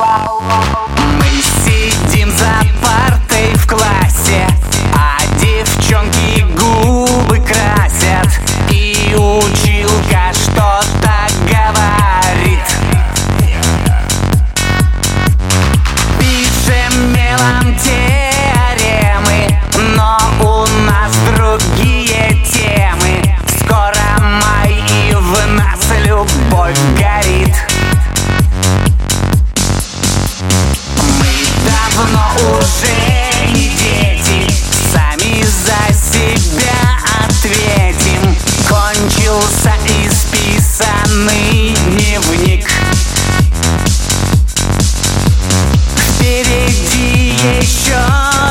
Мы сидим за партой в классе, а девчонки губы красят. И училка что-то говорит. Пишем мелом теоремы, но у нас другие темы. Скоро май и в нас любовь горит. уже не дети Сами за себя ответим. Кончился исписанный дневник. Впереди еще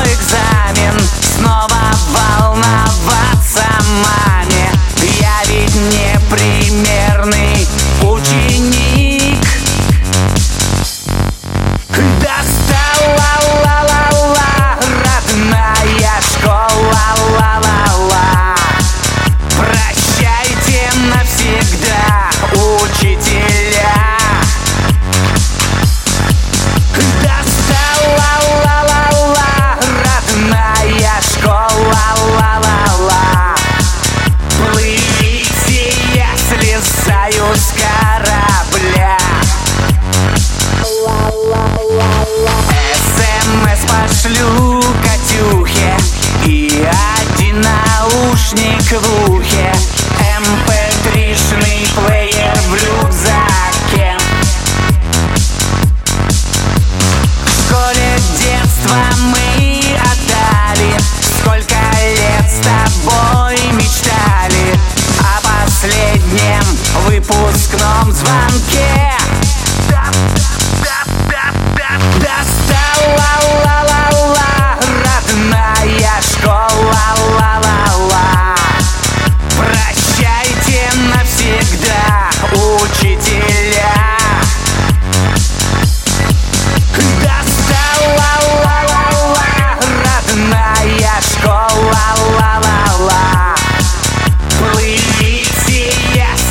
экзамен. Снова волноваться маме. Я ведь не пример. Слезаю с корабля. СМС пошлю Катюхе И один наушник в ухе. МП3-шный плеер в рюкзаке. В школе детства мы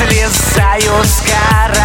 вылезаю с горы